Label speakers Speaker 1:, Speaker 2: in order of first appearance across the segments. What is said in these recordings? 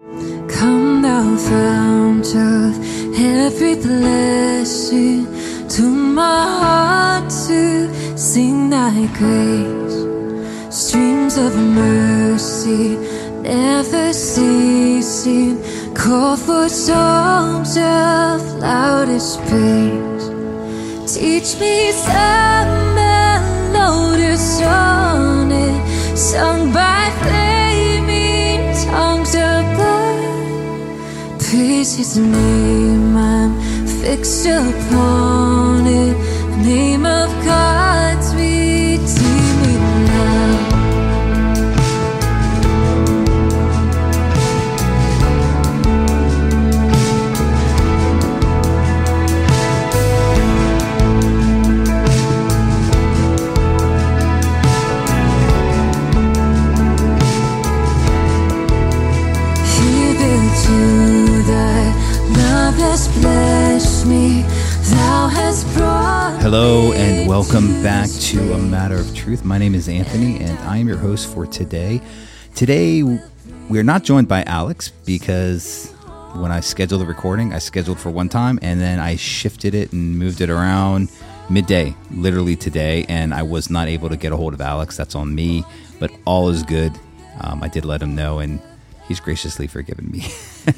Speaker 1: Come thou fount of every blessing to my heart to sing thy grace. Streams of mercy never ceasing, call for songs of loudest praise. Teach me some melodious sonnet sung by Praise his name, I'm fixed upon it. Name
Speaker 2: Hello and welcome back to A Matter of Truth. My name is Anthony and I am your host for today. Today we are not joined by Alex because when I scheduled the recording, I scheduled for one time and then I shifted it and moved it around midday, literally today, and I was not able to get a hold of Alex. That's on me, but all is good. Um, I did let him know and he's graciously forgiven me.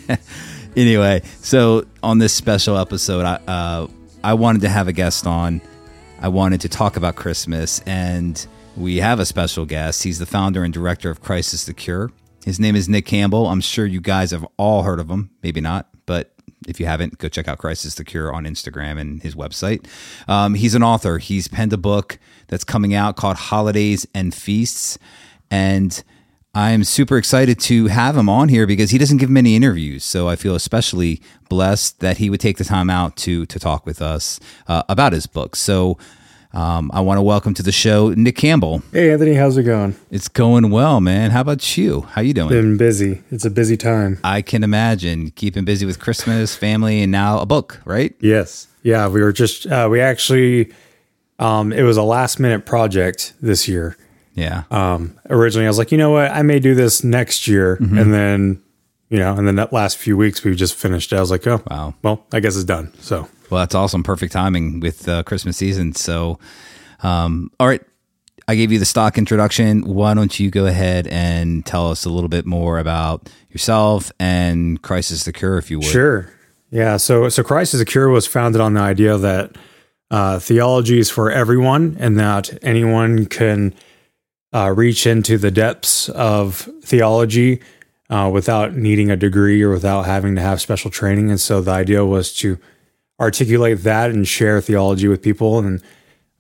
Speaker 2: anyway, so on this special episode, I uh, I wanted to have a guest on. I wanted to talk about Christmas, and we have a special guest. He's the founder and director of Christ is the Cure. His name is Nick Campbell. I'm sure you guys have all heard of him, maybe not, but if you haven't, go check out Christ is the Cure on Instagram and his website. Um, he's an author. He's penned a book that's coming out called Holidays and Feasts, and I'm super excited to have him on here because he doesn't give many interviews. So I feel especially blessed that he would take the time out to to talk with us uh, about his book. So um, I want to welcome to the show Nick Campbell.
Speaker 3: Hey Anthony, how's it going?
Speaker 2: It's going well, man. How about you? How you doing?
Speaker 3: Been busy. It's a busy time.
Speaker 2: I can imagine keeping busy with Christmas, family, and now a book, right?
Speaker 3: Yes. Yeah, we were just uh, we actually um it was a last minute project this year.
Speaker 2: Yeah.
Speaker 3: Um originally I was like, you know what, I may do this next year
Speaker 2: Mm-hmm.
Speaker 3: and then you know, and then that last few weeks we just finished. I was like, oh,
Speaker 2: Wow.
Speaker 3: Well, I guess it's done. So
Speaker 2: Well, that's awesome. Perfect timing with uh, Christmas season. So, um, all right. I gave you the stock introduction. Why don't you go ahead and tell us a little bit more about yourself and Christ is the Cure, if you would?
Speaker 3: Sure. Yeah. So, so Christ is a Cure was founded on the idea that uh, theology is for everyone and that anyone can uh, reach into the depths of theology uh, without needing a degree or without having to have special training. And so the idea was to articulate that and share theology with people. And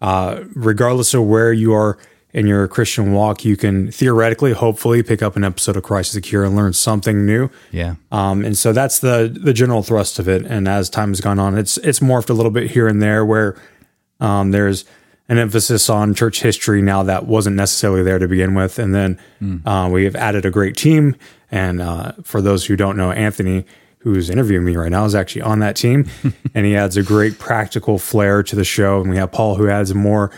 Speaker 3: uh, regardless of where you are in your Christian walk, you can theoretically, hopefully, pick up an episode of Christ is the Cure and learn something new.
Speaker 2: Yeah.
Speaker 3: Um, and so that's the the general thrust of it. And as time has gone on, it's it's morphed a little bit here and there where um, there's an emphasis on church history now that wasn't necessarily there to begin with. And then uh, we have added a great team. And uh, for those who don't know, Anthony, who's interviewing me right now, is actually on that team, and he adds a great practical flair to the show. And we have Paul, who adds more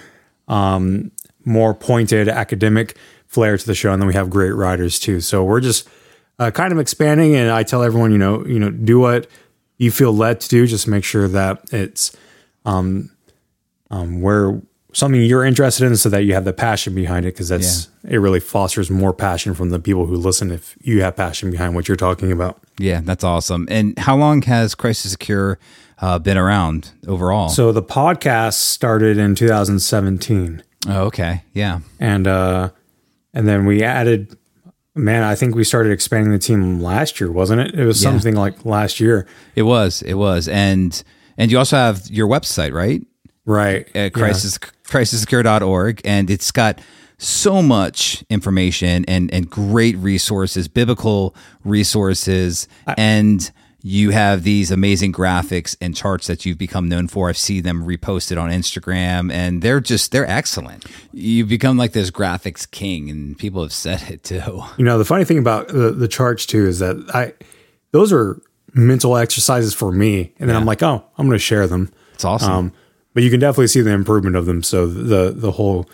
Speaker 3: um, more pointed academic flair to the show, and then we have great writers too. So we're just uh, kind of expanding, and I tell everyone, you know, you know, do what you feel led to do. Just make sure that it's um, um, where something you're interested in so that you have the passion behind it because that's it really fosters more passion from the people who listen if you have passion behind what you're talking about
Speaker 2: Yeah, that's awesome. And how long has Christ is the Cure uh, been around overall?
Speaker 3: so the podcast started in 2017
Speaker 2: oh, okay. Yeah.
Speaker 3: and uh and then we added man i think we started expanding the team last year wasn't it it was
Speaker 2: Yeah.
Speaker 3: something like last year
Speaker 2: It was. It was. And and you also have your website, right?
Speaker 3: right
Speaker 2: At
Speaker 3: Yeah.
Speaker 2: Crisis christisthecure.org and it's got so much information and and great resources, biblical resources and you have these amazing graphics and charts that you've become known for. I've seen them reposted on Instagram and they're just they're excellent. You've become like this graphics king and people have said it too.
Speaker 3: You know, the funny thing about the, the charts too is that I those are mental exercises for me, and then I'm like, oh, I'm going to share them.
Speaker 2: It's awesome.
Speaker 3: Um, but you can definitely see the improvement of them. So the the whole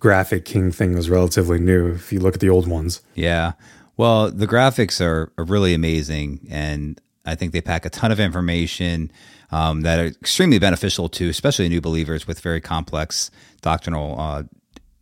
Speaker 3: graphic king thing was relatively new if you look at the old ones.
Speaker 2: Yeah. Well, the graphics are, are really amazing, and I think they pack a ton of information um, that are extremely beneficial to, especially new believers with very complex doctrinal uh,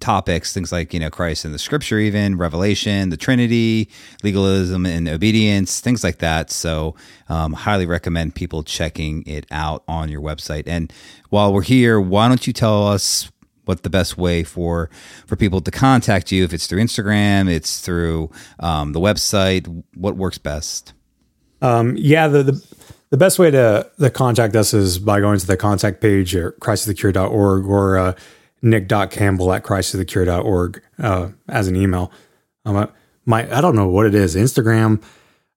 Speaker 2: topics, things like you know Christ and the Scripture, even Revelation, the Trinity, legalism and obedience, things like that. So, um, highly recommend people checking it out on your website. And while we're here, why don't you tell us what the best way for for people to contact you if it's through instagram it's through um, the website what works best
Speaker 3: Um, yeah, the, the the best way to, to contact us is by going to the contact page at christisthecure.org or uh, nick.campbell at christisthecure.org uh, as an email. Um, I- my I don't know what it is. Instagram,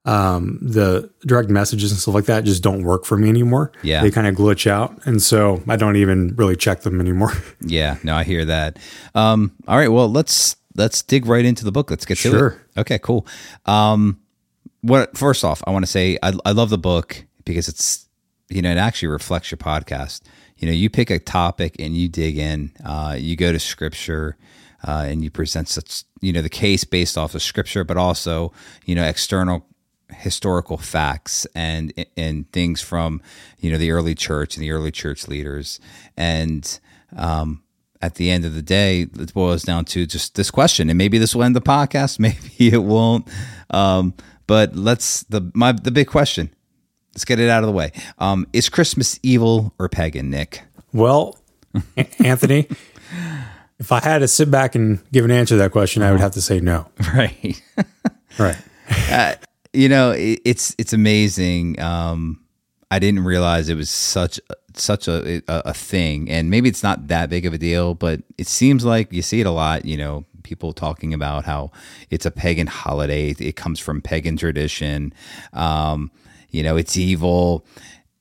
Speaker 3: um, the direct messages and stuff like that just don't work for me anymore.
Speaker 2: Yeah.
Speaker 3: they kind of glitch out, and so I don't even really check them anymore.
Speaker 2: yeah no i hear that um, all right well let's let's dig right into the book let's get to it. Sure. okay cool um, what first off i want to say I, I love the book because it's you know it actually reflects your podcast you know you pick a topic and you dig in uh, you go to scripture uh, and you present such you know the case based off of scripture but also you know external historical facts and and things from you know the early church and the early church leaders. And um at the end of the day it boils down to just this question and maybe this will end the podcast maybe it won't. Um but let's the my the big question let's get it out of the way. Um is christmas evil or pagan nick?
Speaker 3: Well, Anthony, if I had to sit back and give an answer to that question, I would have to say no.
Speaker 2: right.
Speaker 3: Right.
Speaker 2: you know it, it's it's amazing. Um i didn't realize it was such such a, a a thing. And maybe it's not that big of a deal but it seems like you see it a lot you know people talking about how it's a pagan holiday. It comes from pagan tradition. Um you know it's evil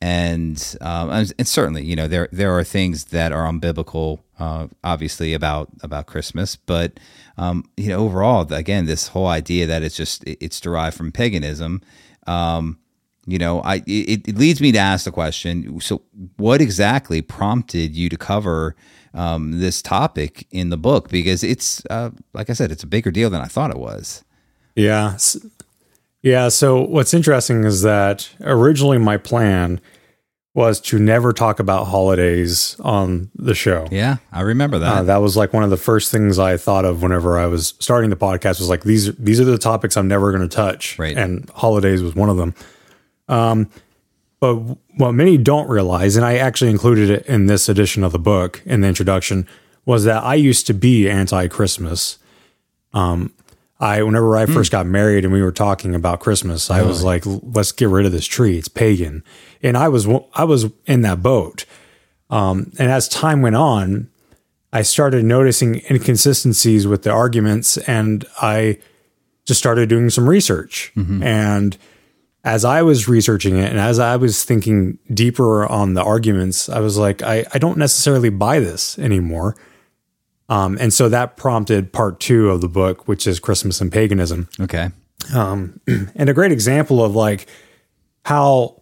Speaker 2: and um, and certainly, you know, there there are things that are unbiblical, uh, obviously about about Christmas, but um, you know, overall, again, this whole idea that it's just it's derived from paganism. Um, you know, I it, it leads me to ask the question: So, what exactly prompted you to cover um, this topic in the book? Because it's, uh, like I said, it's a bigger deal than I thought it was.
Speaker 3: Yeah. Yeah. So what's interesting is that originally my plan was to never talk about holidays on the show.
Speaker 2: Yeah, I remember that.
Speaker 3: Uh, that was like one of the first things I thought of whenever I was starting the podcast was like these these are the topics I'm never going to touch,
Speaker 2: Right.
Speaker 3: And holidays was one of them. Um, but what many don't realize, and I actually included it in this edition of the book in the introduction, was that I used to be anti-Christmas. Um, I whenever I first got married and we were talking about Christmas, I was like, let's get rid of this tree; it's pagan. And I was I was in that boat. Um, and as time went on, I started noticing inconsistencies with the arguments and I just started doing some research. And as I was researching it and as I was thinking deeper on the arguments, I was like, I, I don't necessarily buy this anymore. Um, and so that prompted part two of the book, which is Christmas and Paganism
Speaker 2: okay.
Speaker 3: and a great example of like how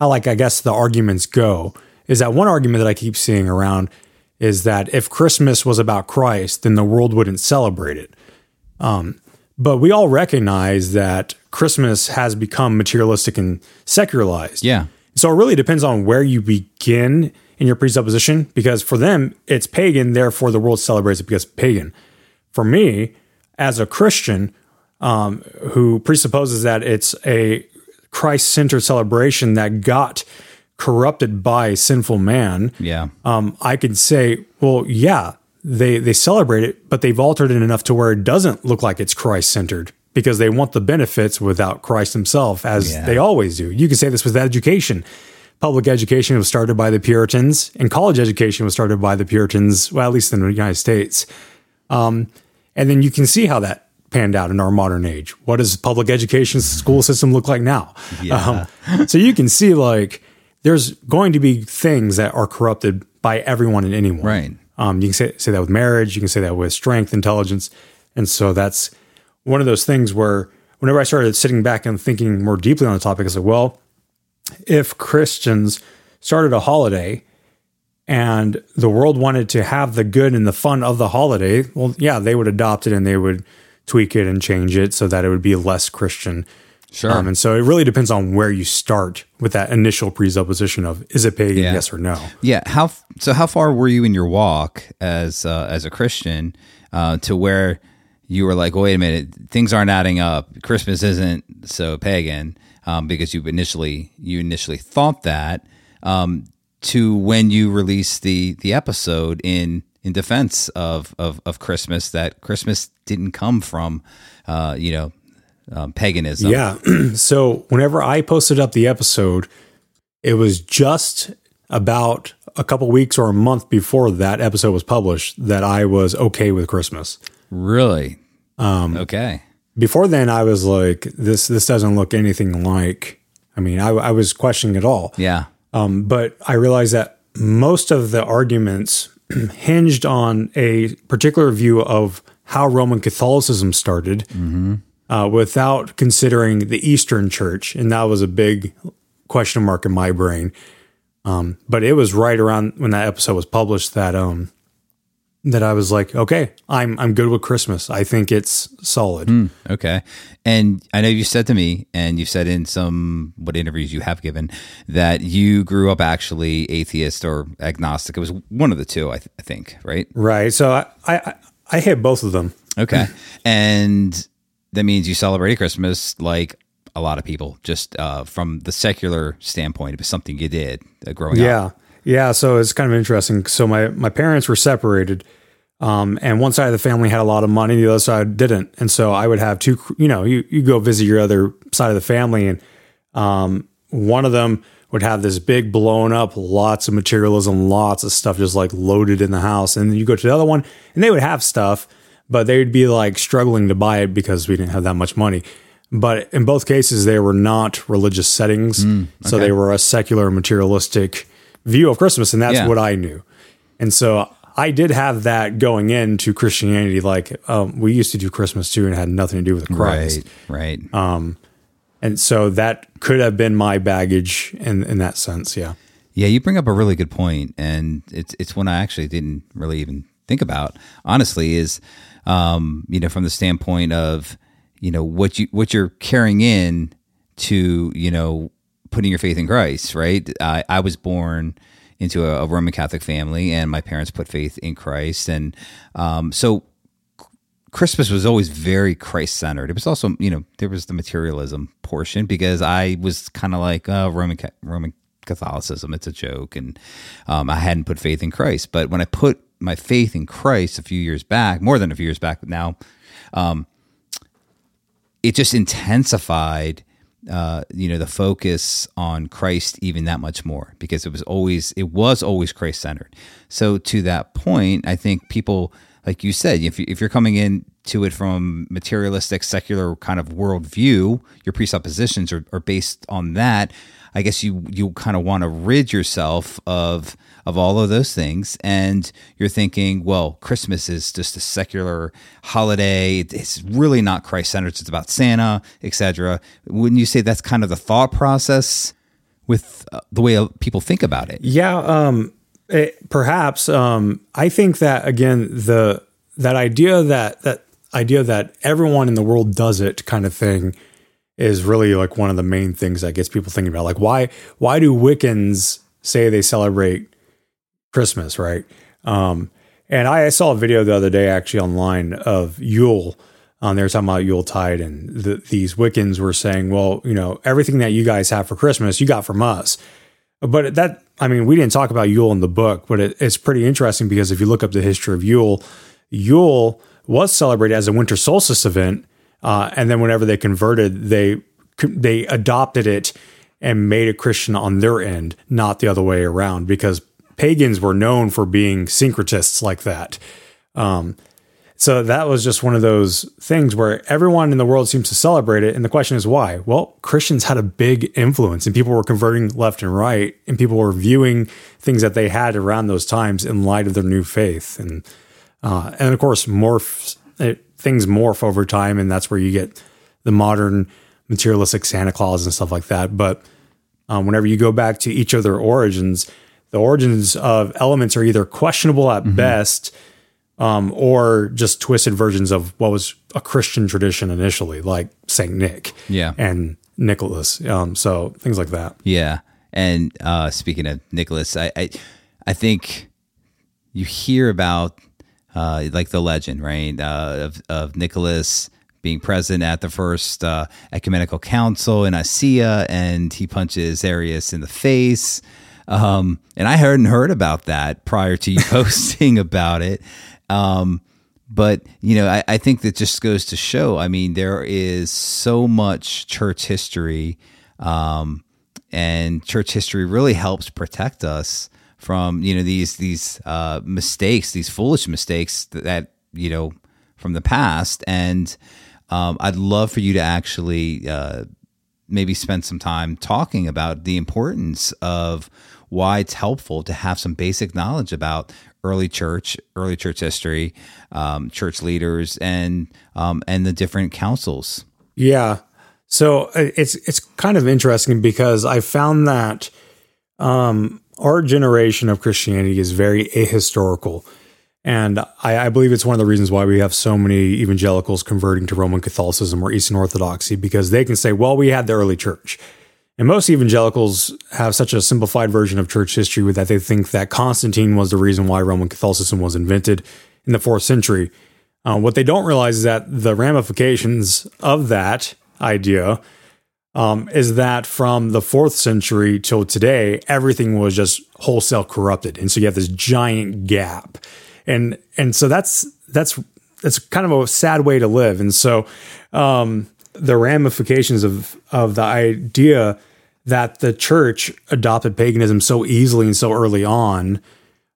Speaker 3: how like I guess the arguments go is that one argument that I keep seeing around is that if Christmas was about Christ, then the world wouldn't celebrate it. Um, but we all recognize that Christmas has become materialistic and secularized.
Speaker 2: Yeah.
Speaker 3: So it really depends on where you begin in your presupposition because for them it's pagan, therefore the world celebrates it because it's pagan. For me, as a Christian um, who presupposes that it's a Christ centered celebration that got corrupted by sinful man,
Speaker 2: Yeah.
Speaker 3: um, I could say, well, yeah, they they celebrate it, but they've altered it enough to where it doesn't look like it's Christ centered because they want the benefits without Christ Himself, as
Speaker 2: Yeah.
Speaker 3: they always do. You can say this with education. Public education was started by the Puritans, and college education was started by the Puritans, well, at least in the United States. Um, and then you can see how that panned out in our modern age. What does public education school system look like now?
Speaker 2: Yeah.
Speaker 3: Um, so you can see like there's going to be things that are corrupted by everyone and anyone.
Speaker 2: Right.
Speaker 3: Um, you can say, say that with marriage. You can say that with strength, intelligence. And so that's one of those things where whenever I started sitting back and thinking more deeply on the topic, I said, well, if Christians started a holiday and the world wanted to have the good and the fun of the holiday, well, yeah, they would adopt it and they would tweak it and change it so that it would be less Christian.
Speaker 2: Sure.
Speaker 3: Um, and so it really depends on where you start with that initial presupposition of is it pagan,
Speaker 2: Yeah.
Speaker 3: yes or no?
Speaker 2: Yeah. How so? How far were you in your walk as uh, as a Christian uh, to where you were like, wait a minute, things aren't adding up. Christmas isn't so pagan um, because you initially you initially thought that. Um, to when you released the the episode in in defense of of, of Christmas that Christmas didn't come from uh, you know um, paganism.
Speaker 3: Yeah. so whenever I posted up the episode, it was just about a couple weeks or a month before that episode was published that I was okay with Christmas.
Speaker 2: Really. Um, okay.
Speaker 3: Before then, I was like, this this doesn't look anything like. I mean, I, I was questioning it all.
Speaker 2: Yeah.
Speaker 3: Um, but I realized that most of the arguments hinged on a particular view of how Roman Catholicism started uh, without considering the Eastern Church. And that was a big question mark in my brain. Um, but it was right around when that episode was published that um, that I was like, okay, I'm I'm good with Christmas. I think it's solid.
Speaker 2: Okay. And I know you said to me, and you've said in some what interviews you have given, that you grew up actually atheist or agnostic. It was one of the two, I, th- I think, right?
Speaker 3: Right. So I, I I hit both of them.
Speaker 2: Okay. and that means you celebrated Christmas like a lot of people, just uh, from the secular standpoint. It was something you did uh, growing up.
Speaker 3: Yeah. Yeah. So it's kind of interesting. So my, my parents were separated. Um, and one side of the family had a lot of money, the other side didn't. And so I would have two, you know, you, you go visit your other side of the family and, um, one of them would have this big blown up, lots of materialism, lots of stuff just like loaded in the house. And then you go to the other one and they would have stuff, but they'd be like struggling to buy it because we didn't have that much money. But in both cases, they were not religious settings. So they were a secular, materialistic view of Christmas. And that's
Speaker 2: Yeah.
Speaker 3: what I knew. And so I did have that going into Christianity. Like um, we used to do Christmas too, and it had nothing to do with Christ.
Speaker 2: Right. Right.
Speaker 3: And so that could have been my baggage in in that sense. Yeah.
Speaker 2: Yeah, you bring up a really good point, and it's it's one I actually didn't really even think about. Honestly, is um, you know from the standpoint of you know what you what you're carrying in to you know putting your faith in Christ, right? I, I was born into a, a Roman Catholic family, and my parents put faith in Christ, and um, so Christmas was always very Christ centered. It was also, you know, there was the materialism portion because I was kind of like uh, Roman Ca- Roman Catholicism. It's a joke, and um, I hadn't put faith in Christ. But when I put my faith in Christ a few years back, more than a few years back now, um, it just intensified. Uh, you know the focus on Christ even that much more because it was always it was always Christ centered. So to that point, I think people like you said, if, if you're coming in to it from materialistic, secular kind of worldview, your presuppositions are, are based on that. I guess you you kind of want to rid yourself of of all of those things, and you're thinking, well, Christmas is just a secular holiday. It's really not Christ centered. It's about Santa, etc. Wouldn't you say that's kind of the thought process with uh, the way people think about it?
Speaker 3: Yeah, um, it, perhaps. Um, I think that again, the that idea that that idea that everyone in the world does it kind of thing is really like one of the main things that gets people thinking about. Like, why why do Wiccans say they celebrate Christmas, right? Um, and I, I saw a video the other day actually online of Yule. Um, they were talking about Yule Tide, and the, these Wiccans were saying, "Well, you know, everything that you guys have for Christmas, you got from us." But that, I mean, we didn't talk about Yule in the book, but it, it's pretty interesting because if you look up the history of Yule, Yule was celebrated as a winter solstice event, uh, and then whenever they converted, they they adopted it and made it Christian on their end, not the other way around, because pagans were known for being syncretists like that. Um, so that was just one of those things where everyone in the world seems to celebrate it. And the question is why? Well, Christians had a big influence and people were converting left and right, and people were viewing things that they had around those times in light of their new faith. And, uh, and of course, morph, it, things morph over time. And that's where you get the modern materialistic Santa Claus and stuff like that. But um, whenever you go back to each of their origins, the origins of elements are either questionable at mm-hmm. best um, or just twisted versions of what was a Christian tradition initially, like Saint Nick,
Speaker 2: yeah,
Speaker 3: and Nicholas. Um, so things like that.
Speaker 2: Yeah, and uh, speaking of Nicholas, I, I, I think you hear about uh, like the legend, right, uh, of of Nicholas being present at the first uh, ecumenical council in Nicaea, and he punches Arius in the face. Um, and I hadn't heard about that prior to you posting about it. Um, but you know, I, I, think that just goes to show. I mean, there is so much church history, um, and church history really helps protect us from you know these these uh, mistakes, these foolish mistakes that, that, you know from the past. And um, I'd love for you to actually uh, maybe spend some time talking about the importance of why it's helpful to have some basic knowledge about early church, early church history, um, church leaders, and um, and the different councils.
Speaker 3: Yeah, so uh, it's it's kind of interesting because I found that um, our generation of Christianity is very ahistorical. And I, I, believe it's one of the reasons why we have so many evangelicals converting to Roman Catholicism or Eastern Orthodoxy because they can say, well, we had the early church. And most evangelicals have such a simplified version of church history that they think that Constantine was the reason why Roman Catholicism was invented in the fourth century. Uh, what they don't realize is that the ramifications of that idea um, is that from the fourth century till today, everything was just wholesale corrupted, and so you have this giant gap, and and so that's that's that's kind of a sad way to live, and so um, the ramifications of of the idea that the church adopted paganism so easily and so early on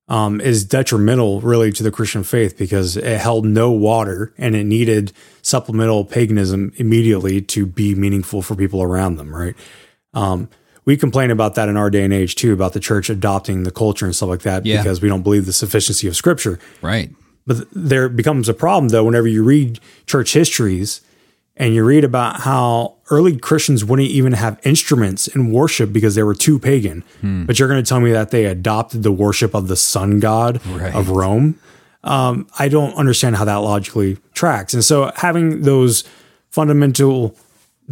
Speaker 3: um, is detrimental really to the Christian faith because it held no water and it needed supplemental paganism immediately to be meaningful for people around them, right? Um, we complain about that in our day and age too, about the church adopting the culture and stuff like that yeah. because we don't believe the sufficiency of scripture.
Speaker 2: Right.
Speaker 3: But there becomes a problem though whenever you read church histories and you read about how early Christians wouldn't even have instruments in worship because they were too pagan. Hmm. But you're going to tell me that they adopted the worship of the sun god right. of Rome. Um, I don't understand how that logically tracks. And so having those fundamental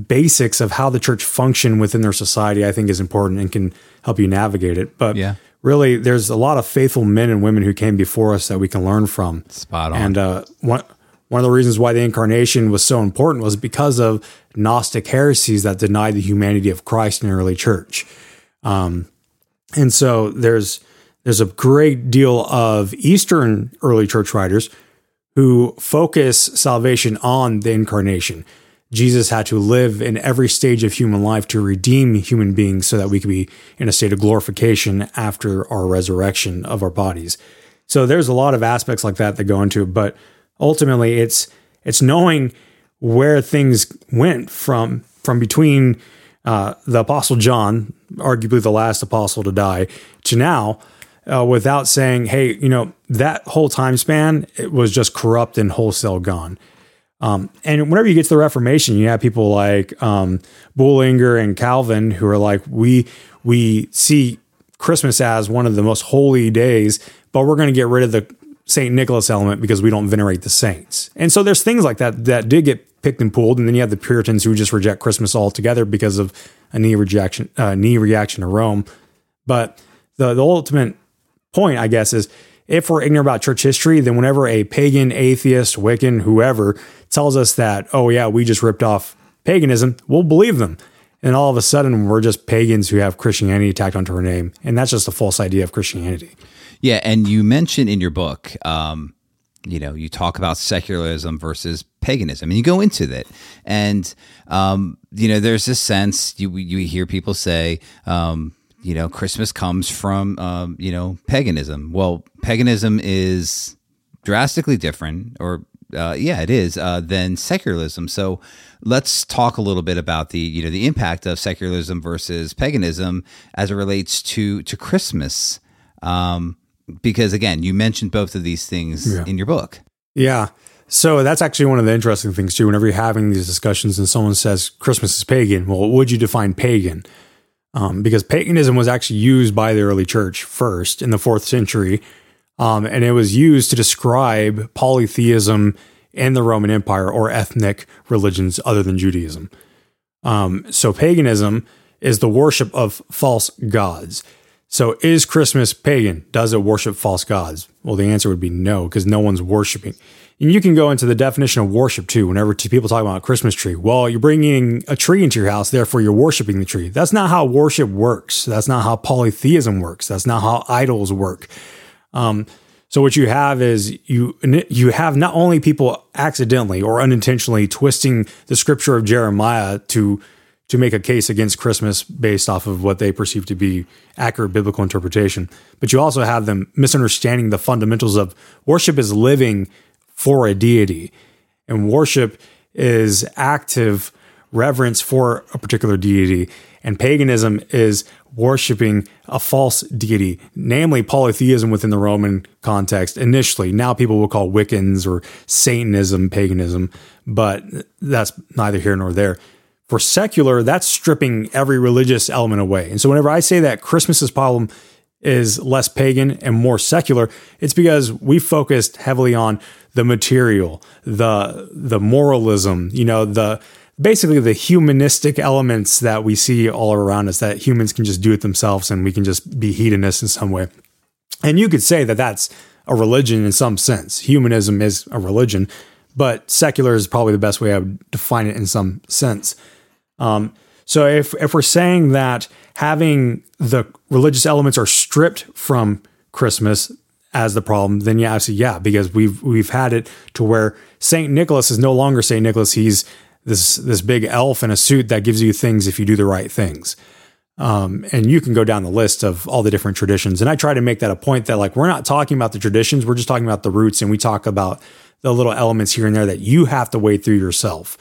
Speaker 3: basics of how the church function within their society, I think is important and can help you navigate it. But yeah. really, there's a lot of faithful men and women who came before us that we can learn from.
Speaker 2: Spot on.
Speaker 3: And uh, one, one of the reasons why the incarnation was so important was because of Gnostic heresies that denied the humanity of Christ in the early church. Um, and so there's there's a great deal of Eastern early church writers who focus salvation on the incarnation. Jesus had to live in every stage of human life to redeem human beings so that we could be in a state of glorification after our resurrection of our bodies. So there's a lot of aspects like that that go into it, but ultimately it's it's knowing where things went from from between uh, the apostle John, arguably the last apostle to die, to now, uh, without saying, "Hey, you know that whole time span it was just corrupt and wholesale gone." Um, and whenever you get to the Reformation, you have people like um, Bullinger and Calvin who are like, "We we see Christmas as one of the most holy days, but we're going to get rid of the St. Nicholas element because we don't venerate the saints. And so there's things like that that did get picked and pulled. And then you have the Puritans who just reject Christmas altogether because of a knee rejection, uh, knee reaction to Rome. But the, the ultimate point, I guess, is if we're ignorant about church history, then whenever a pagan, atheist, Wiccan, whoever tells us that, oh, yeah, we just ripped off paganism, we'll believe them. And all of a sudden, we're just pagans who have Christianity tacked onto our name. And that's just a false idea of Christianity.
Speaker 2: Yeah. And you mentioned in your book, um, you know, you talk about secularism versus paganism, and you go into that. And, um, you know, there's this sense you, you hear people say, um, you know, Christmas comes from, um, you know, paganism. Well, paganism is drastically different, or uh, yeah, it is, uh, than secularism. So let's talk a little bit about the, you know, the impact of secularism versus paganism as it relates to to Christmas. Um, because again, you mentioned both of these things
Speaker 3: Yeah.
Speaker 2: in your book.
Speaker 3: Yeah. So that's actually one of the interesting things too. Whenever you're having these discussions and someone says Christmas is pagan, well, would you define pagan? Um, because paganism was actually used by the early church first in the fourth century, um, and it was used to describe polytheism in the Roman Empire or ethnic religions other than Judaism. Um, so paganism is the worship of false gods. So is Christmas pagan? Does it worship false gods? Well, the answer would be no, because no one's worshiping. And you can go into the definition of worship too. Whenever people talk about Christmas tree, well, you're bringing a tree into your house, therefore you're worshiping the tree. That's not how worship works. That's not how polytheism works. That's not how idols work. Um, so what you have is you you have not only people accidentally or unintentionally twisting the scripture of Jeremiah to to make a case against Christmas based off of what they perceive to be accurate biblical interpretation, but you also have them misunderstanding the fundamentals of worship is living for a deity, and worship is active reverence for a particular deity, and paganism is worshiping a false deity, namely polytheism within the Roman context initially. Now people will call Wiccans or Satanism paganism, but that's neither here nor there. For secular, that's stripping every religious element away. And so whenever I say that Christmas's problem is less pagan and more secular, it's because we focused heavily on the material, the the moralism, you know, the basically the humanistic elements that we see all around us that humans can just do it themselves and we can just be hedonists in some way. And you could say that that's a religion in some sense. Humanism is a religion, but secular is probably the best way I would define it in some sense. Um, so if if we're saying that having the religious elements are stripped from Christmas as the problem, then yeah, actually, yeah, because we've we've had it to where Saint Nicholas is no longer Saint Nicholas. He's this this big elf in a suit that gives you things if you do the right things. Um, and you can go down the list of all the different traditions. And I try to make that a point that like we're not talking about the traditions, we're just talking about the roots, and we talk about the little elements here and there that you have to wade through yourself.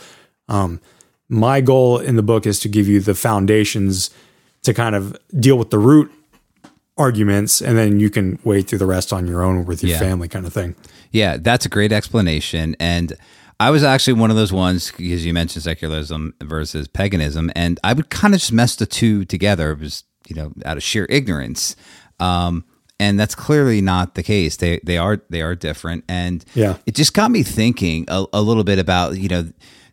Speaker 3: Um, my goal in the book is to give you the foundations to kind of deal with the root arguments, and then you can wade through the rest on your own with your
Speaker 2: Yeah.
Speaker 3: family, kind of thing.
Speaker 2: Yeah, that's a great explanation. And I was actually one of those ones because you mentioned secularism versus paganism, and I would kind of just mess the two together. It was you know out of sheer ignorance, um, and that's clearly not the case. They they are they are different, and
Speaker 3: Yeah.
Speaker 2: it just got me thinking a, a little bit about you know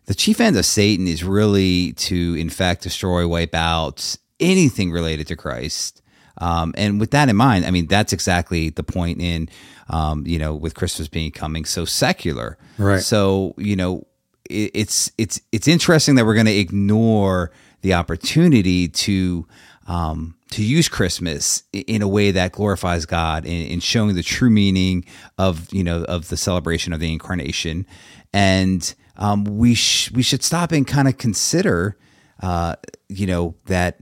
Speaker 2: the chief end of Satan is really to in fact destroy, wipe out anything related to Christ. Um, and with that in mind, I mean that's exactly the point in um, you know with Christmas being coming so secular,
Speaker 3: Right.
Speaker 2: So you know it, it's it's it's interesting that we're going to ignore the opportunity to um, to use Christmas in a way that glorifies God in, in showing the true meaning of you know of the celebration of the incarnation, and um, we sh- we should stop and kind of consider uh, you know that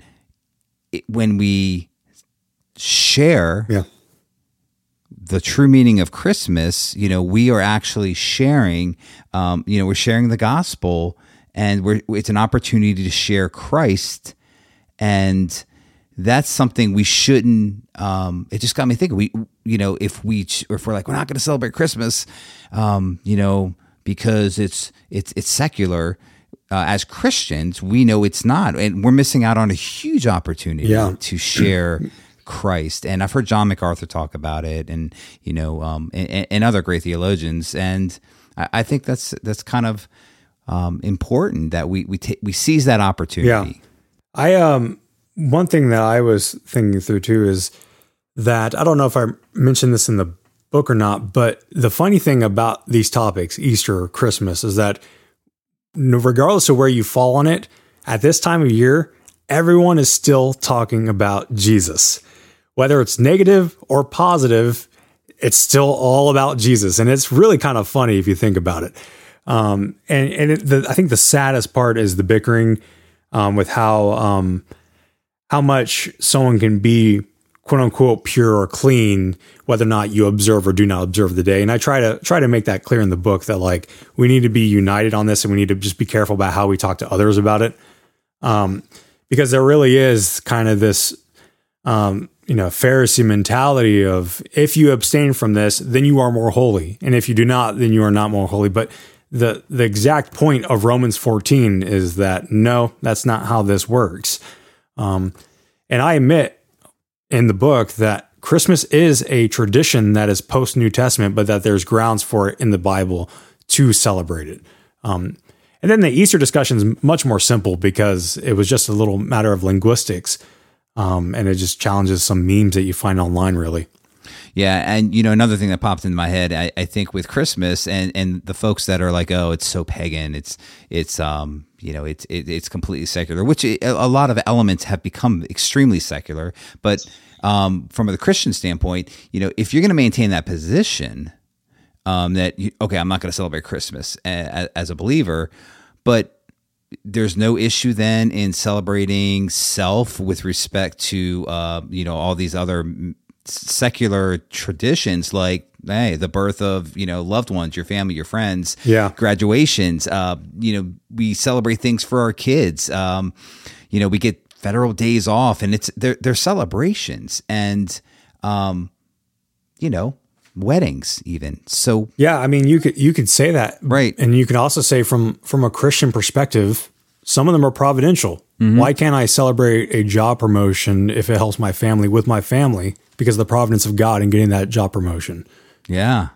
Speaker 2: it, when we share
Speaker 3: Yeah.
Speaker 2: the true meaning of Christmas, you know, we are actually sharing, um, you know, we're sharing the gospel, and we're it's an opportunity to share Christ, and that's something we shouldn't. Um, it just got me thinking. We, you know, if we, if we're like we're not going to celebrate Christmas, um, you know, because it's it's it's secular. Uh, as Christians, we know it's not, and we're missing out on a huge opportunity
Speaker 3: Yeah.
Speaker 2: to share Christ. And I've heard John MacArthur talk about it, and you know, um, and, and other great theologians. And I, I think that's that's kind of um, important that we we ta- we seize that opportunity.
Speaker 3: I um one thing that I was thinking through too is that I don't know if I mentioned this in the book or not, but the funny thing about these topics, Easter, or Christmas, is that regardless of where you fall on it, at this time of year, everyone is still talking about Jesus. Whether it's negative or positive, it's still all about Jesus. And it's really kind of funny if you think about it. Um, and and it, the, I think the saddest part is the bickering um, with how um, how much someone can be quote unquote pure or clean, whether or not you observe or do not observe the day. And I try to try to make that clear in the book that like we need to be united on this and we need to just be careful about how we talk to others about it. Um, because there really is kind of this um, you know, Pharisee mentality of if you abstain from this, then you are more holy. And if you do not, then you are not more holy. But the the exact point of Romans 14 is that no, that's not how this works. Um, and I admit in the book that Christmas is a tradition that is post New Testament, but that there's grounds for it in the Bible to celebrate it. Um, and then the Easter discussion is much more simple because it was just a little matter of linguistics. Um, and it just challenges some memes that you find online, really.
Speaker 2: Yeah, and you know another thing that popped into my head, I, I, think with Christmas and and the folks that are like, oh, it's so pagan, it's it's um you know it's it, it's completely secular, which a lot of elements have become extremely secular. But um, from the Christian standpoint, you know, if you're going to maintain that position, um, that you, okay, I'm not going to celebrate Christmas as, as a believer, but there's no issue then in celebrating self with respect to uh, you know all these other secular traditions like hey the birth of you know loved ones your family your friends
Speaker 3: yeah.
Speaker 2: graduations uh, you know we celebrate things for our kids. Um, you know we get federal days off and it's they're, they're celebrations and um, you know weddings even. So
Speaker 3: yeah i mean you could you could say that.
Speaker 2: Right.
Speaker 3: And you could also say from from a christian perspective some of them are providential. Mm-hmm. why can't i celebrate a job promotion if it helps my family with my family because of the providence of god in getting that job promotion
Speaker 2: yeah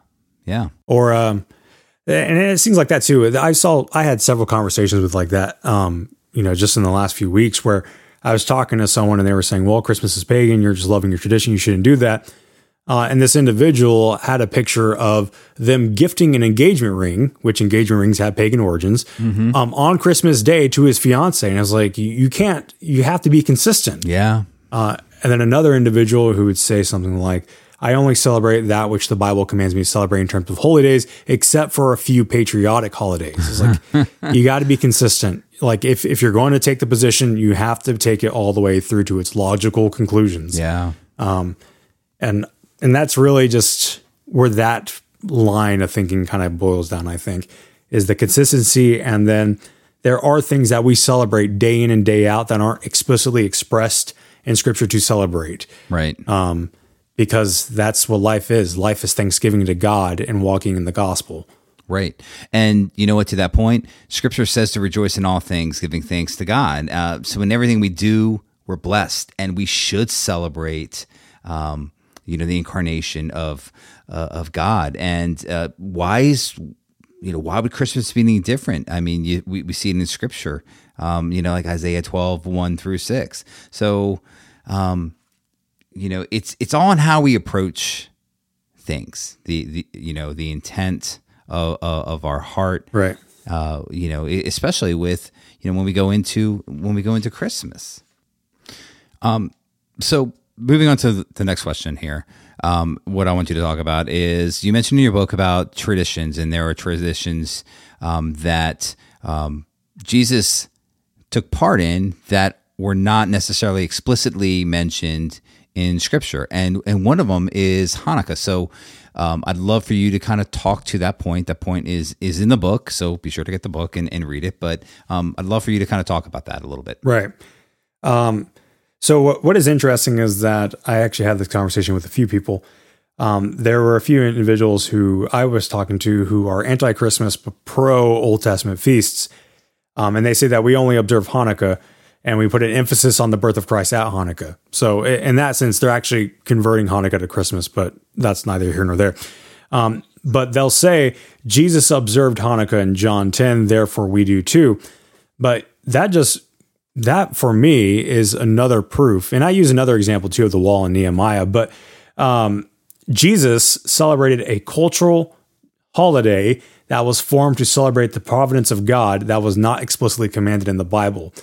Speaker 2: yeah
Speaker 3: or um and it seems like that too i saw i had several conversations with like that um you know just in the last few weeks where i was talking to someone and they were saying well christmas is pagan you're just loving your tradition you shouldn't do that uh, and this individual had a picture of them gifting an engagement ring, which engagement rings have pagan origins, mm-hmm. um, on Christmas Day to his fiance. And I was like, you can't, you have to be consistent.
Speaker 2: Yeah.
Speaker 3: Uh, and then another individual who would say something like, I only celebrate that which the Bible commands me to celebrate in terms of holy days, except for a few patriotic holidays. It's like, you got to be consistent. Like, if, if you're going to take the position, you have to take it all the way through to its logical conclusions.
Speaker 2: Yeah.
Speaker 3: Um, and and that's really just where that line of thinking kind of boils down, I think, is the consistency. And then there are things that we celebrate day in and day out that aren't explicitly expressed in scripture to celebrate.
Speaker 2: Right.
Speaker 3: Um, because that's what life is. Life is thanksgiving to God and walking in the gospel.
Speaker 2: Right. And you know what, to that point, scripture says to rejoice in all things, giving thanks to God. Uh, so in everything we do, we're blessed and we should celebrate um, you know the incarnation of uh, of God. And uh, why is you know why would Christmas be any different? I mean, you, we we see it in Scripture. Um, you know, like Isaiah 12, 1 through six. So, um, you know, it's it's all on how we approach things. The the you know the intent of of our heart,
Speaker 3: right?
Speaker 2: Uh, you know, especially with you know when we go into when we go into Christmas. Um, so moving on to the next question here. Um, what I want you to talk about is you mentioned in your book about traditions, and there are traditions um, that um, Jesus took part in that were not necessarily explicitly mentioned in Scripture, and and one of them is Hanukkah. So. Um, I'd love for you to kind of talk to that point. That point is is in the book, so be sure to get the book and, and read it. But um, I'd love for you to kind of talk about that a little bit.
Speaker 3: Right. Um, so what is interesting is that I actually had this conversation with a few people. Um, there were a few individuals who I was talking to who are anti-Christmas but pro Old Testament feasts, um, and they say that we only observe Hanukkah and we put an emphasis on the birth of Christ at Hanukkah. So in that sense, they're actually converting Hanukkah to Christmas, but that's neither here nor there. Um, but they'll say Jesus observed Hanukkah in John 10, therefore we do too. But that just that for me is another proof. And I use another example too of the wall in Nehemiah, but um, Jesus celebrated a cultural holiday that was formed to celebrate the providence of God that was not explicitly commanded in the Bible.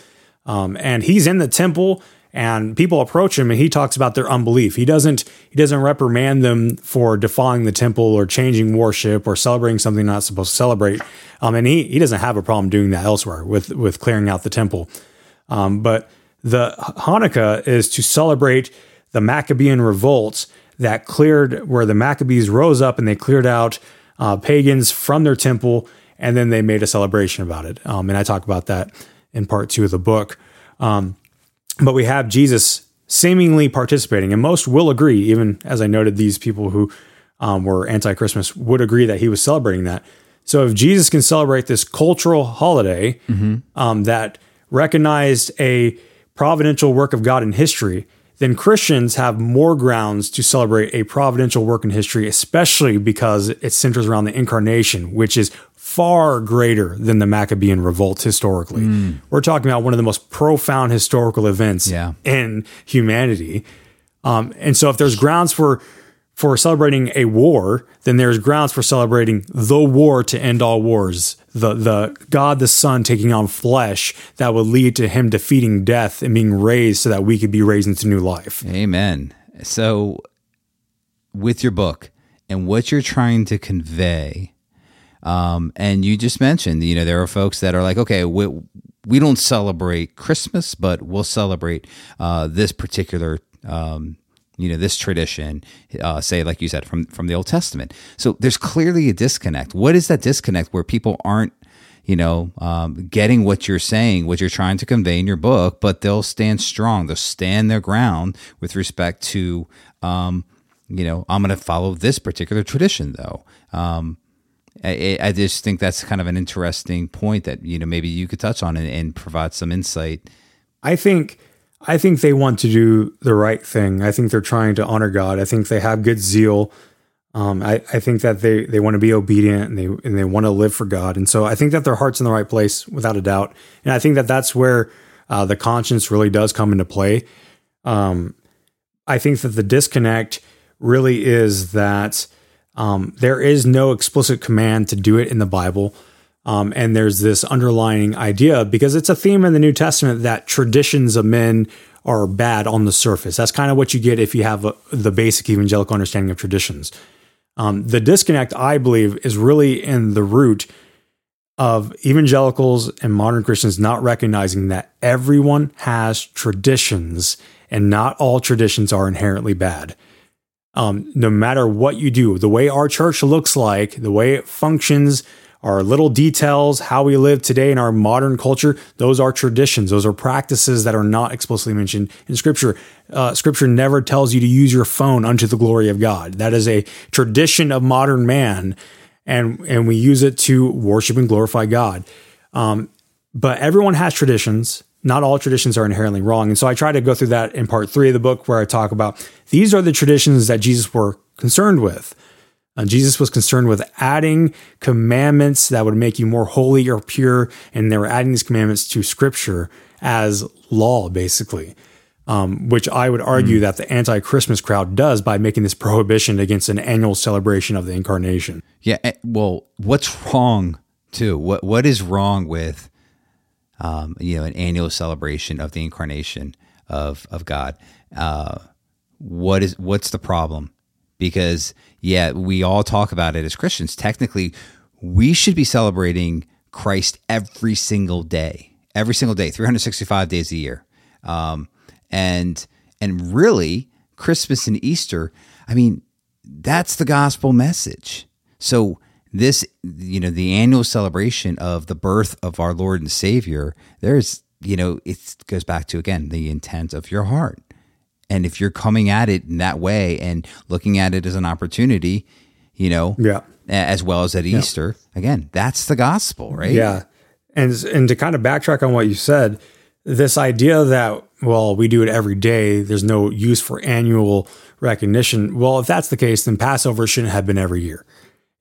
Speaker 3: Um, and he's in the temple and people approach him and he talks about their unbelief. He doesn't he doesn't reprimand them for defiling the temple or changing worship or celebrating something not supposed to celebrate. Um, and he he doesn't have a problem doing that elsewhere with with clearing out the temple. Um, but the Hanukkah is to celebrate the Maccabean revolts that cleared where the Maccabees rose up and they cleared out uh, pagans from their temple and then they made a celebration about it. Um, and I talk about that in part two of the book. Um, but we have Jesus seemingly participating, and most will agree, even as I noted, these people who um, were anti Christmas would agree that he was celebrating that. So if Jesus can celebrate this cultural holiday mm-hmm. um, that recognized a providential work of God in history, then Christians have more grounds to celebrate a providential work in history, especially because it centers around the incarnation, which is far greater than the Maccabean revolt historically. Mm. We're talking about one of the most profound historical events yeah. in humanity. Um, and so if there's grounds for for celebrating a war, then there's grounds for celebrating the war to end all wars. The the God the Son taking on flesh that would lead to him defeating death and being raised so that we could be raised into new life.
Speaker 2: Amen. So with your book and what you're trying to convey, um, and you just mentioned, you know, there are folks that are like, okay, we, we don't celebrate Christmas, but we'll celebrate uh, this particular, um, you know, this tradition, uh, say, like you said, from from the Old Testament. So there's clearly a disconnect. What is that disconnect where people aren't, you know, um, getting what you're saying, what you're trying to convey in your book, but they'll stand strong. They'll stand their ground with respect to, um, you know, I'm going to follow this particular tradition, though. Um, I, I, just think that's kind of an interesting point that you know maybe you could touch on and, and, provide some insight.
Speaker 3: I think I think they want to do the right thing. I think they're trying to honor God. I think they have good zeal. Um, I, I think that they they want to be obedient and they and they want to live for God. And so I think that their heart's in the right place without a doubt. And I think that that's where uh, the conscience really does come into play. Um, I think that the disconnect really is that um, there is no explicit command to do it in the Bible. Um, and there's this underlying idea because it's a theme in the New Testament that traditions of men are bad on the surface. That's kind of what you get if you have a, the basic evangelical understanding of traditions. Um, the disconnect, I believe, is really in the root of evangelicals and modern Christians not recognizing that everyone has traditions and not all traditions are inherently bad um, no matter what you do, the way our church looks like, the way it functions, our little details, how we live today in our modern culture, those are traditions. Those are practices that are not explicitly mentioned in Scripture. Uh, scripture never tells you to use your phone unto the glory of God. That is a tradition of modern man, and and we use it to worship and glorify God. Um, but everyone has traditions not all traditions are inherently wrong. And so I try to go through that in part three of the book where I talk about these are the traditions that Jesus were concerned with. And Jesus was concerned with adding commandments that would make you more holy or pure. And they were adding these commandments to scripture as law, basically. Um, which I would argue mm. that the anti Christmas crowd does by making this prohibition against an annual celebration of the incarnation.
Speaker 2: Yeah. Eh, well, what's wrong, too? What What is wrong with um, you know, an annual celebration of the incarnation of of God. Uh, what is what's the problem? Because yeah, we all talk about it as Christians. Technically, we should be celebrating Christ every single day, every single day, 365 days a year, um, and and really Christmas and Easter. I mean, that's the gospel message. So this you know the annual celebration of the birth of our lord and savior there's you know it goes back to again the intent of your heart and if you're coming at it in that way and looking at it as an opportunity you know
Speaker 3: yeah.
Speaker 2: as well as at yeah. easter again that's the gospel right?
Speaker 3: Yeah. And and to kind of backtrack on what you said this idea that well we do it every day there's no use for annual recognition. Well if that's the case then passover shouldn't have been every year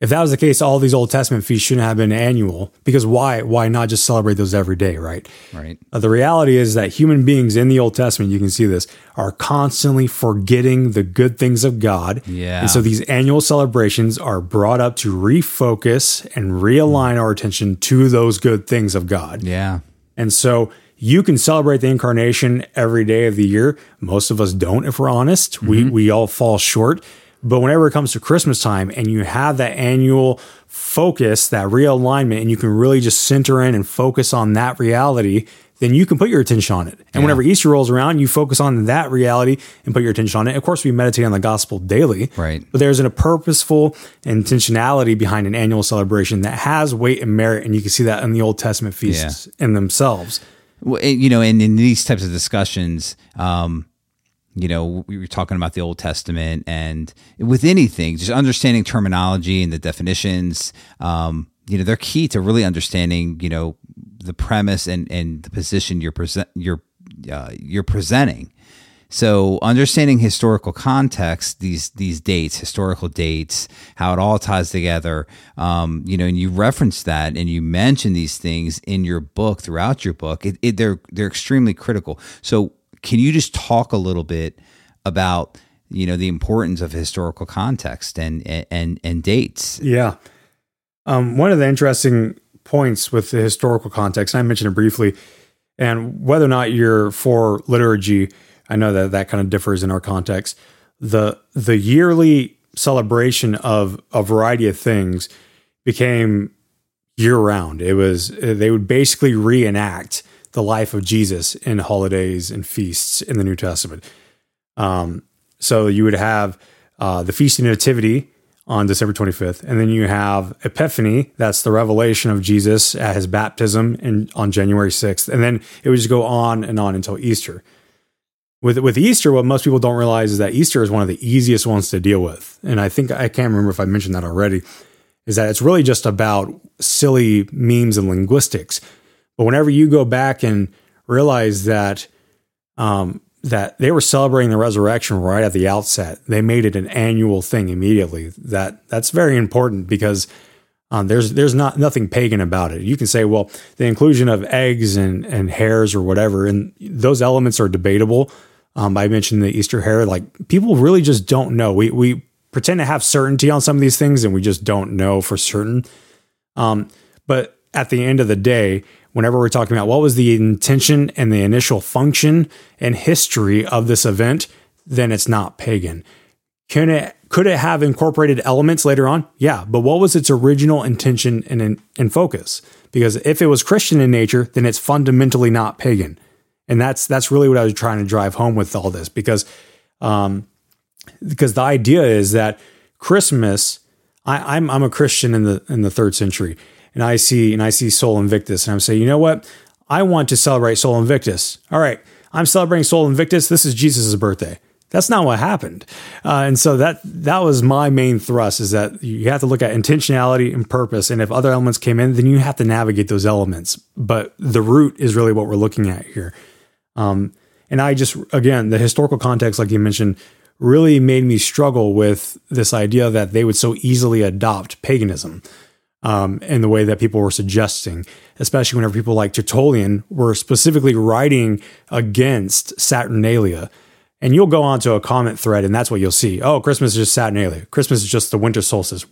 Speaker 3: if that was the case, all these Old Testament feasts shouldn't have been annual because why? Why not just celebrate those every day, right?
Speaker 2: Right.
Speaker 3: Uh, the reality is that human beings in the Old Testament, you can see this, are constantly forgetting the good things of God.
Speaker 2: Yeah.
Speaker 3: And so these annual celebrations are brought up to refocus and realign our attention to those good things of God.
Speaker 2: Yeah.
Speaker 3: And so you can celebrate the incarnation every day of the year. Most of us don't, if we're honest. We we all fall short. But whenever it comes to Christmas time and you have that annual focus, that realignment, and you can really just center in and focus on that reality, then you can put your attention on it. And whenever Easter rolls around, you focus on that reality and put your attention on it. Of course, we meditate on the gospel daily.
Speaker 2: Right.
Speaker 3: But there's a purposeful intentionality behind an annual celebration that has weight and merit. And you can see that in the Old Testament feasts in themselves.
Speaker 2: Well, you know, and in these types of discussions, um, you know, we were talking about the Old Testament and with anything, just understanding terminology and the definitions, um, you know, they're key to really understanding, you know, the premise and, and the position you're present, you're, uh, you're presenting. So understanding historical context, these these dates, historical dates, how it all ties together, um, you know, and you reference that and you mention these things in your book throughout your book. It, it, they're they're extremely critical. So can you just talk a little bit about you know the importance of historical context and and and dates?
Speaker 3: Yeah. Um, one of the interesting points with the historical context, I mentioned it briefly, and whether or not you're for liturgy, I know that that kind of differs in our context. The the yearly celebration of a variety of things became year round. It was they would basically reenact the life of Jesus in holidays and feasts in the New Testament. Um, so you would have uh, the Feast of Nativity on December 25th, and then you have Epiphany, that's the revelation of Jesus at his baptism in, on January 6th, and then it would just go on and on until Easter. With with Easter, what most people don't realize is that Easter is one of the easiest ones to deal with, and I think I can't remember if I mentioned that already. Is that it's really just about silly memes and linguistics. But whenever you go back and realize that um, that they were celebrating the resurrection right at the outset, they made it an annual thing immediately. That that's very important because um, there's there's not nothing pagan about it. You can say, well, the inclusion of eggs and and hares or whatever, and those elements are debatable. Um, I mentioned the Easter hare. Like people really just don't know. We we pretend to have certainty on some of these things, and we just don't know for certain. Um, but at the end of the day, whenever we're talking about what was the intention and the initial function and history of this event, then it's not pagan. Can it could it have incorporated elements later on? Yeah, but what was its original intention and, and focus? Because if it was Christian in nature, then it's fundamentally not pagan, and that's that's really what I was trying to drive home with all this. Because, um, because the idea is that Christmas, I, I'm I'm a Christian in the in the third century, and I see and I see Sol Invictus, and I'm saying, you know what? I want to celebrate Sol Invictus. All right, I'm celebrating Sol Invictus. This is Jesus' birthday. That's not what happened, uh, and so that that was my main thrust: is that you have to look at intentionality and purpose, and if other elements came in, then you have to navigate those elements. But the root is really what we're looking at here. Um, and I just again the historical context, like you mentioned, really made me struggle with this idea that they would so easily adopt paganism um, in the way that people were suggesting, especially whenever people like Tertullian were specifically writing against Saturnalia. And you'll go onto a comment thread, and that's what you'll see. Oh, Christmas is just Saturnalia. Christmas is just the winter solstice.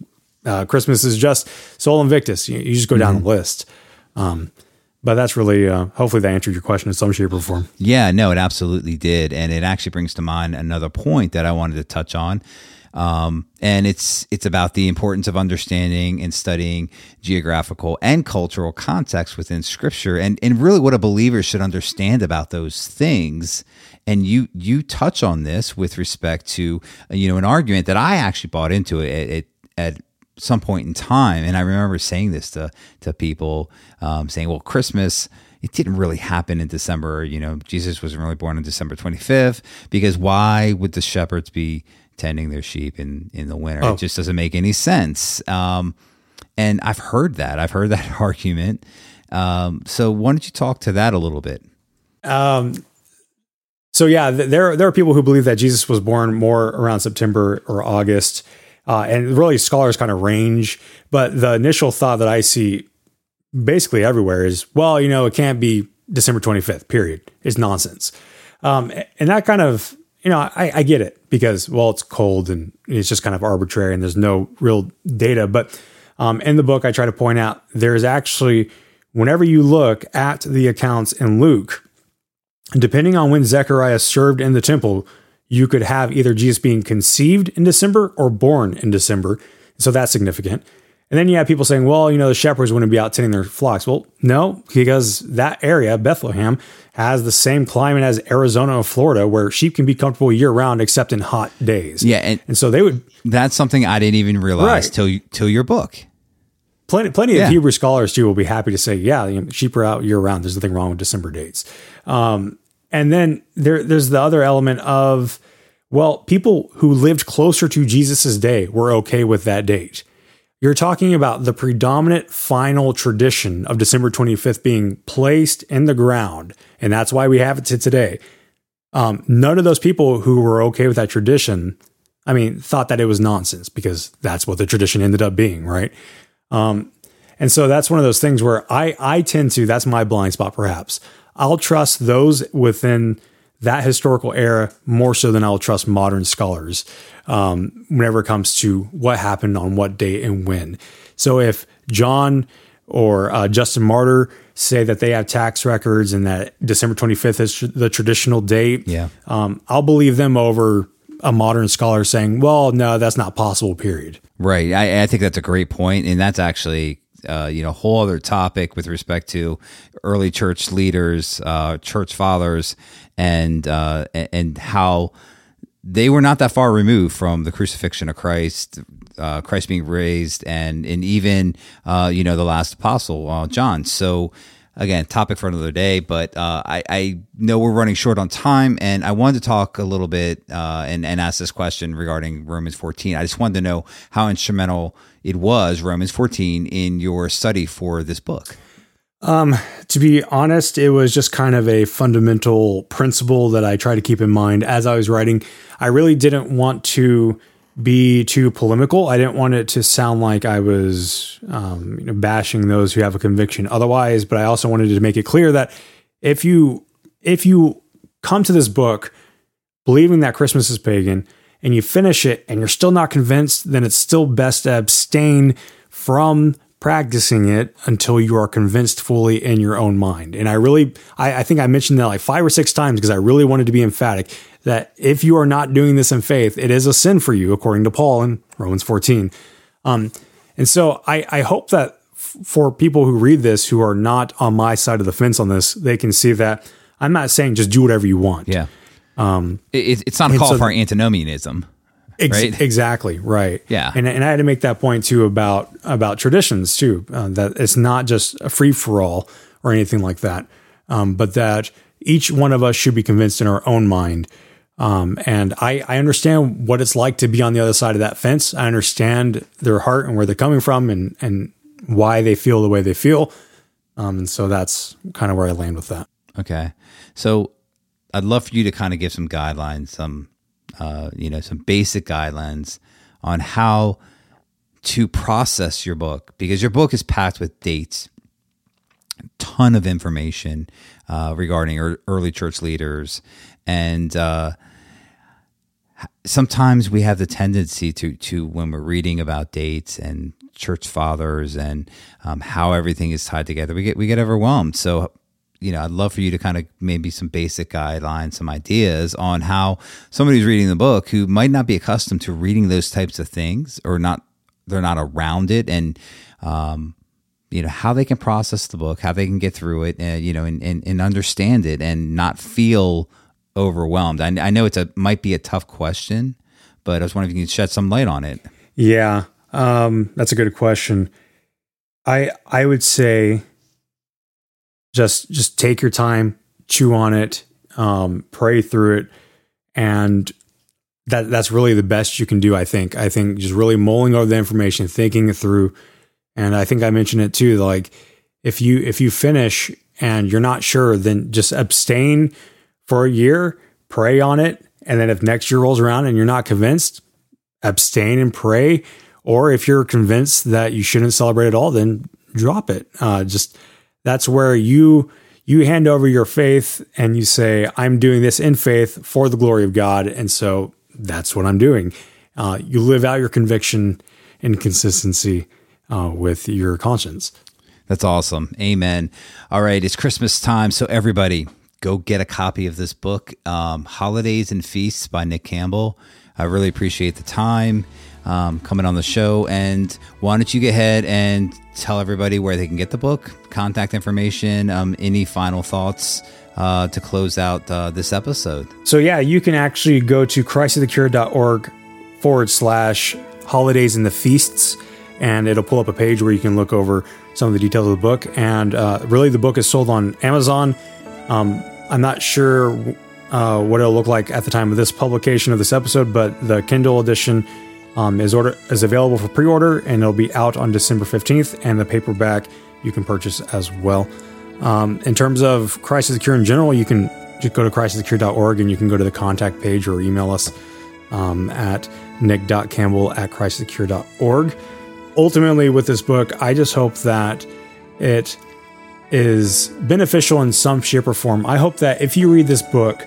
Speaker 3: Uh, Christmas is just Sol Invictus. You, you just go down the list. Um, but that's really, uh, hopefully, that answered your question in some shape or form.
Speaker 2: Yeah, no, it absolutely did, and it actually brings to mind another point that I wanted to touch on. Um, and it's it's about the importance of understanding and studying geographical and cultural context within Scripture, and and really what a believer should understand about those things. And you you touch on this with respect to you know an argument that I actually bought into it at, at some point in time, and I remember saying this to to people, um, saying, "Well, Christmas." It didn't really happen in December. You know, Jesus wasn't really born on December 25th because why would the shepherds be tending their sheep in in the winter.
Speaker 3: Oh.
Speaker 2: It just doesn't make any sense. Um, and I've heard that. I've heard that argument. Um, so why don't you talk to that a little bit?
Speaker 3: Um, so yeah, th- there there are people who believe that Jesus was born more around September or August. Uh, and really, scholars kind of range, but the initial thought that I see basically everywhere is, well, you know, it can't be December 25th, period. It's nonsense. Um, and that kind of, you know, I, I get it because, well, it's cold and it's just kind of arbitrary and there's no real data. But um, in the book, I try to point out there's actually, whenever you look at the accounts in Luke, depending on when Zechariah served in the temple, you could have either Jesus being conceived in December or born in December. So that's significant. And then you have people saying, well, you know, the shepherds wouldn't be out tending their flocks. Well, no, because that area, Bethlehem, has the same climate as Arizona or Florida, where sheep can be comfortable year round except in hot days.
Speaker 2: Yeah, and,
Speaker 3: and so they would.
Speaker 2: That's something I didn't even realize right. till till your book.
Speaker 3: Plenty, plenty yeah. of Hebrew scholars too will be happy to say, yeah, you know, sheep are out year round. There's nothing wrong with December dates. Um, and then there, there's the other element of, well, people who lived closer to Jesus's day were okay with that date. You're talking about the predominant final tradition of December 25th being placed in the ground, and that's why we have it to today. Um, none of those people who were okay with that tradition, I mean, thought that it was nonsense because that's what the tradition ended up being, right? Um, and so that's one of those things where I I tend to that's my blind spot perhaps. I'll trust those within that historical era more so than I'll trust modern scholars um, whenever it comes to what happened on what date and when. So if John or uh, Justin Martyr say that they have tax records and that December 25th is tr- the traditional date,
Speaker 2: yeah.
Speaker 3: Um, I'll believe them over a modern scholar saying, well, no, that's not possible, period.
Speaker 2: Right. I, I think that's a great point, And that's actually uh, you know, whole other topic with respect to early church leaders, uh, church fathers, and uh, and how they were not that far removed from the crucifixion of Christ, uh, Christ being raised, and and even uh, you know the last apostle uh, John. So again, topic for another day. But uh, I, I, know we're running short on time, and I wanted to talk a little bit uh, and, and ask this question regarding Romans 14. I just wanted to know how instrumental it was, Romans 14, in your study for this book.
Speaker 3: Um, to be honest, it was just kind of a fundamental principle that I try to keep in mind as I was writing. I really didn't want to be too polemical. I didn't want it to sound like I was um, you know, bashing those who have a conviction otherwise, but I also wanted to make it clear that if you if you come to this book believing that Christmas is pagan and you finish it and you're still not convinced, then it's still best to abstain from practicing it until you are convinced fully in your own mind. And I really, I, I think I mentioned that like five or six times because I really wanted to be emphatic that if you are not doing this in faith, it is a sin for you, according to Paul in Romans 14. Um, and so I, I hope that f- for people who read this who are not on my side of the fence on this, they can see that I'm not saying just do whatever you want.
Speaker 2: Yeah. Um, it, it's not a call so for antinomianism. Ex- right?
Speaker 3: Exactly right.
Speaker 2: Yeah,
Speaker 3: and and I had to make that point too about about traditions too. Uh, that it's not just a free for all or anything like that, um, but that each one of us should be convinced in our own mind. Um, and I, I understand what it's like to be on the other side of that fence. I understand their heart and where they're coming from and and why they feel the way they feel. Um, and so that's kind of where I land with that.
Speaker 2: Okay, so I'd love for you to kind of give some guidelines, some uh, you know, some basic guidelines on how to process your book because your book is packed with dates, ton of information uh, regarding early church leaders, and uh, sometimes we have the tendency to to when we're reading about dates and church fathers and um, how everything is tied together, we get we get overwhelmed. So you know, I'd love for you to kind of maybe some basic guidelines, some ideas on how somebody who's reading the book who might not be accustomed to reading those types of things or not, they're not around it and, um, you know, how they can process the book, how they can get through it, and, you know, and, and, and understand it and not feel overwhelmed. I, I know it's a, might be a tough question, but I was wondering if you could shed some light on it.
Speaker 3: Yeah. Um, that's a good question. I, I would say, just just take your time, chew on it, um, pray through it, and that that's really the best you can do. I think. I think just really mulling over the information, thinking it through, and I think I mentioned it too. Like if you if you finish and you're not sure, then just abstain for a year, pray on it, and then if next year rolls around and you're not convinced, abstain and pray. Or if you're convinced that you shouldn't celebrate at all, then drop it. Uh, just that's where you you hand over your faith and you say, "I'm doing this in faith for the glory of God," and so that's what I'm doing. Uh, you live out your conviction and consistency uh, with your conscience.
Speaker 2: That's awesome. Amen. All right, it's Christmas time, so everybody go get a copy of this book, um, Holidays and Feasts by Nick Campbell. I really appreciate the time um, coming on the show. And why don't you go ahead and tell everybody where they can get the book, contact information, um, any final thoughts uh, to close out uh, this episode?
Speaker 3: So, yeah, you can actually go to christisthecure.org forward slash holidays and the feasts, and it'll pull up a page where you can look over some of the details of the book. And uh, really, the book is sold on Amazon. Um, I'm not sure uh, what it'll look like at the time of this publication of this episode, but the Kindle edition um, is order is available for pre-order, and it'll be out on December 15th. And the paperback you can purchase as well. Um, in terms of crisis Cure in general, you can just go to christisthecure.org and you can go to the contact page or email us um, at nick.campbell at christisthecure.org. Ultimately, with this book, I just hope that it is beneficial in some shape or form. I hope that if you read this book,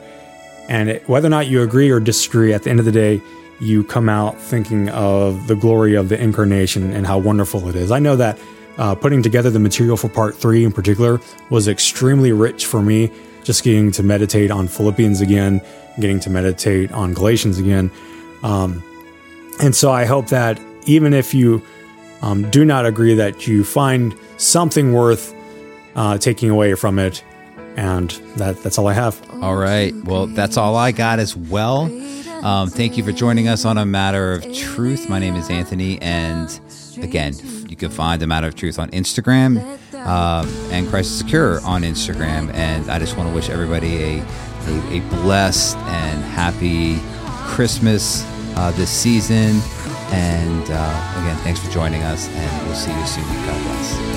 Speaker 3: and it, whether or not you agree or disagree, at the end of the day, you come out thinking of the glory of the incarnation and how wonderful it is. I know that uh, putting together the material for part three in particular was extremely rich for me, just getting to meditate on Philippians again, getting to meditate on Galatians again. Um, and so I hope that even if you um, do not agree, that you find something worth uh, taking away from it. And that, that's all I have.
Speaker 2: All right. Well, that's all I got as well. Um, thank you for joining us on A Matter of Truth. My name is Anthony. And again, you can find A Matter of Truth on Instagram um, and Christ is the Cure on Instagram. And I just want to wish everybody a, a, a blessed and happy Christmas uh, this season. And uh, again, thanks for joining us, and we'll see you soon. God bless.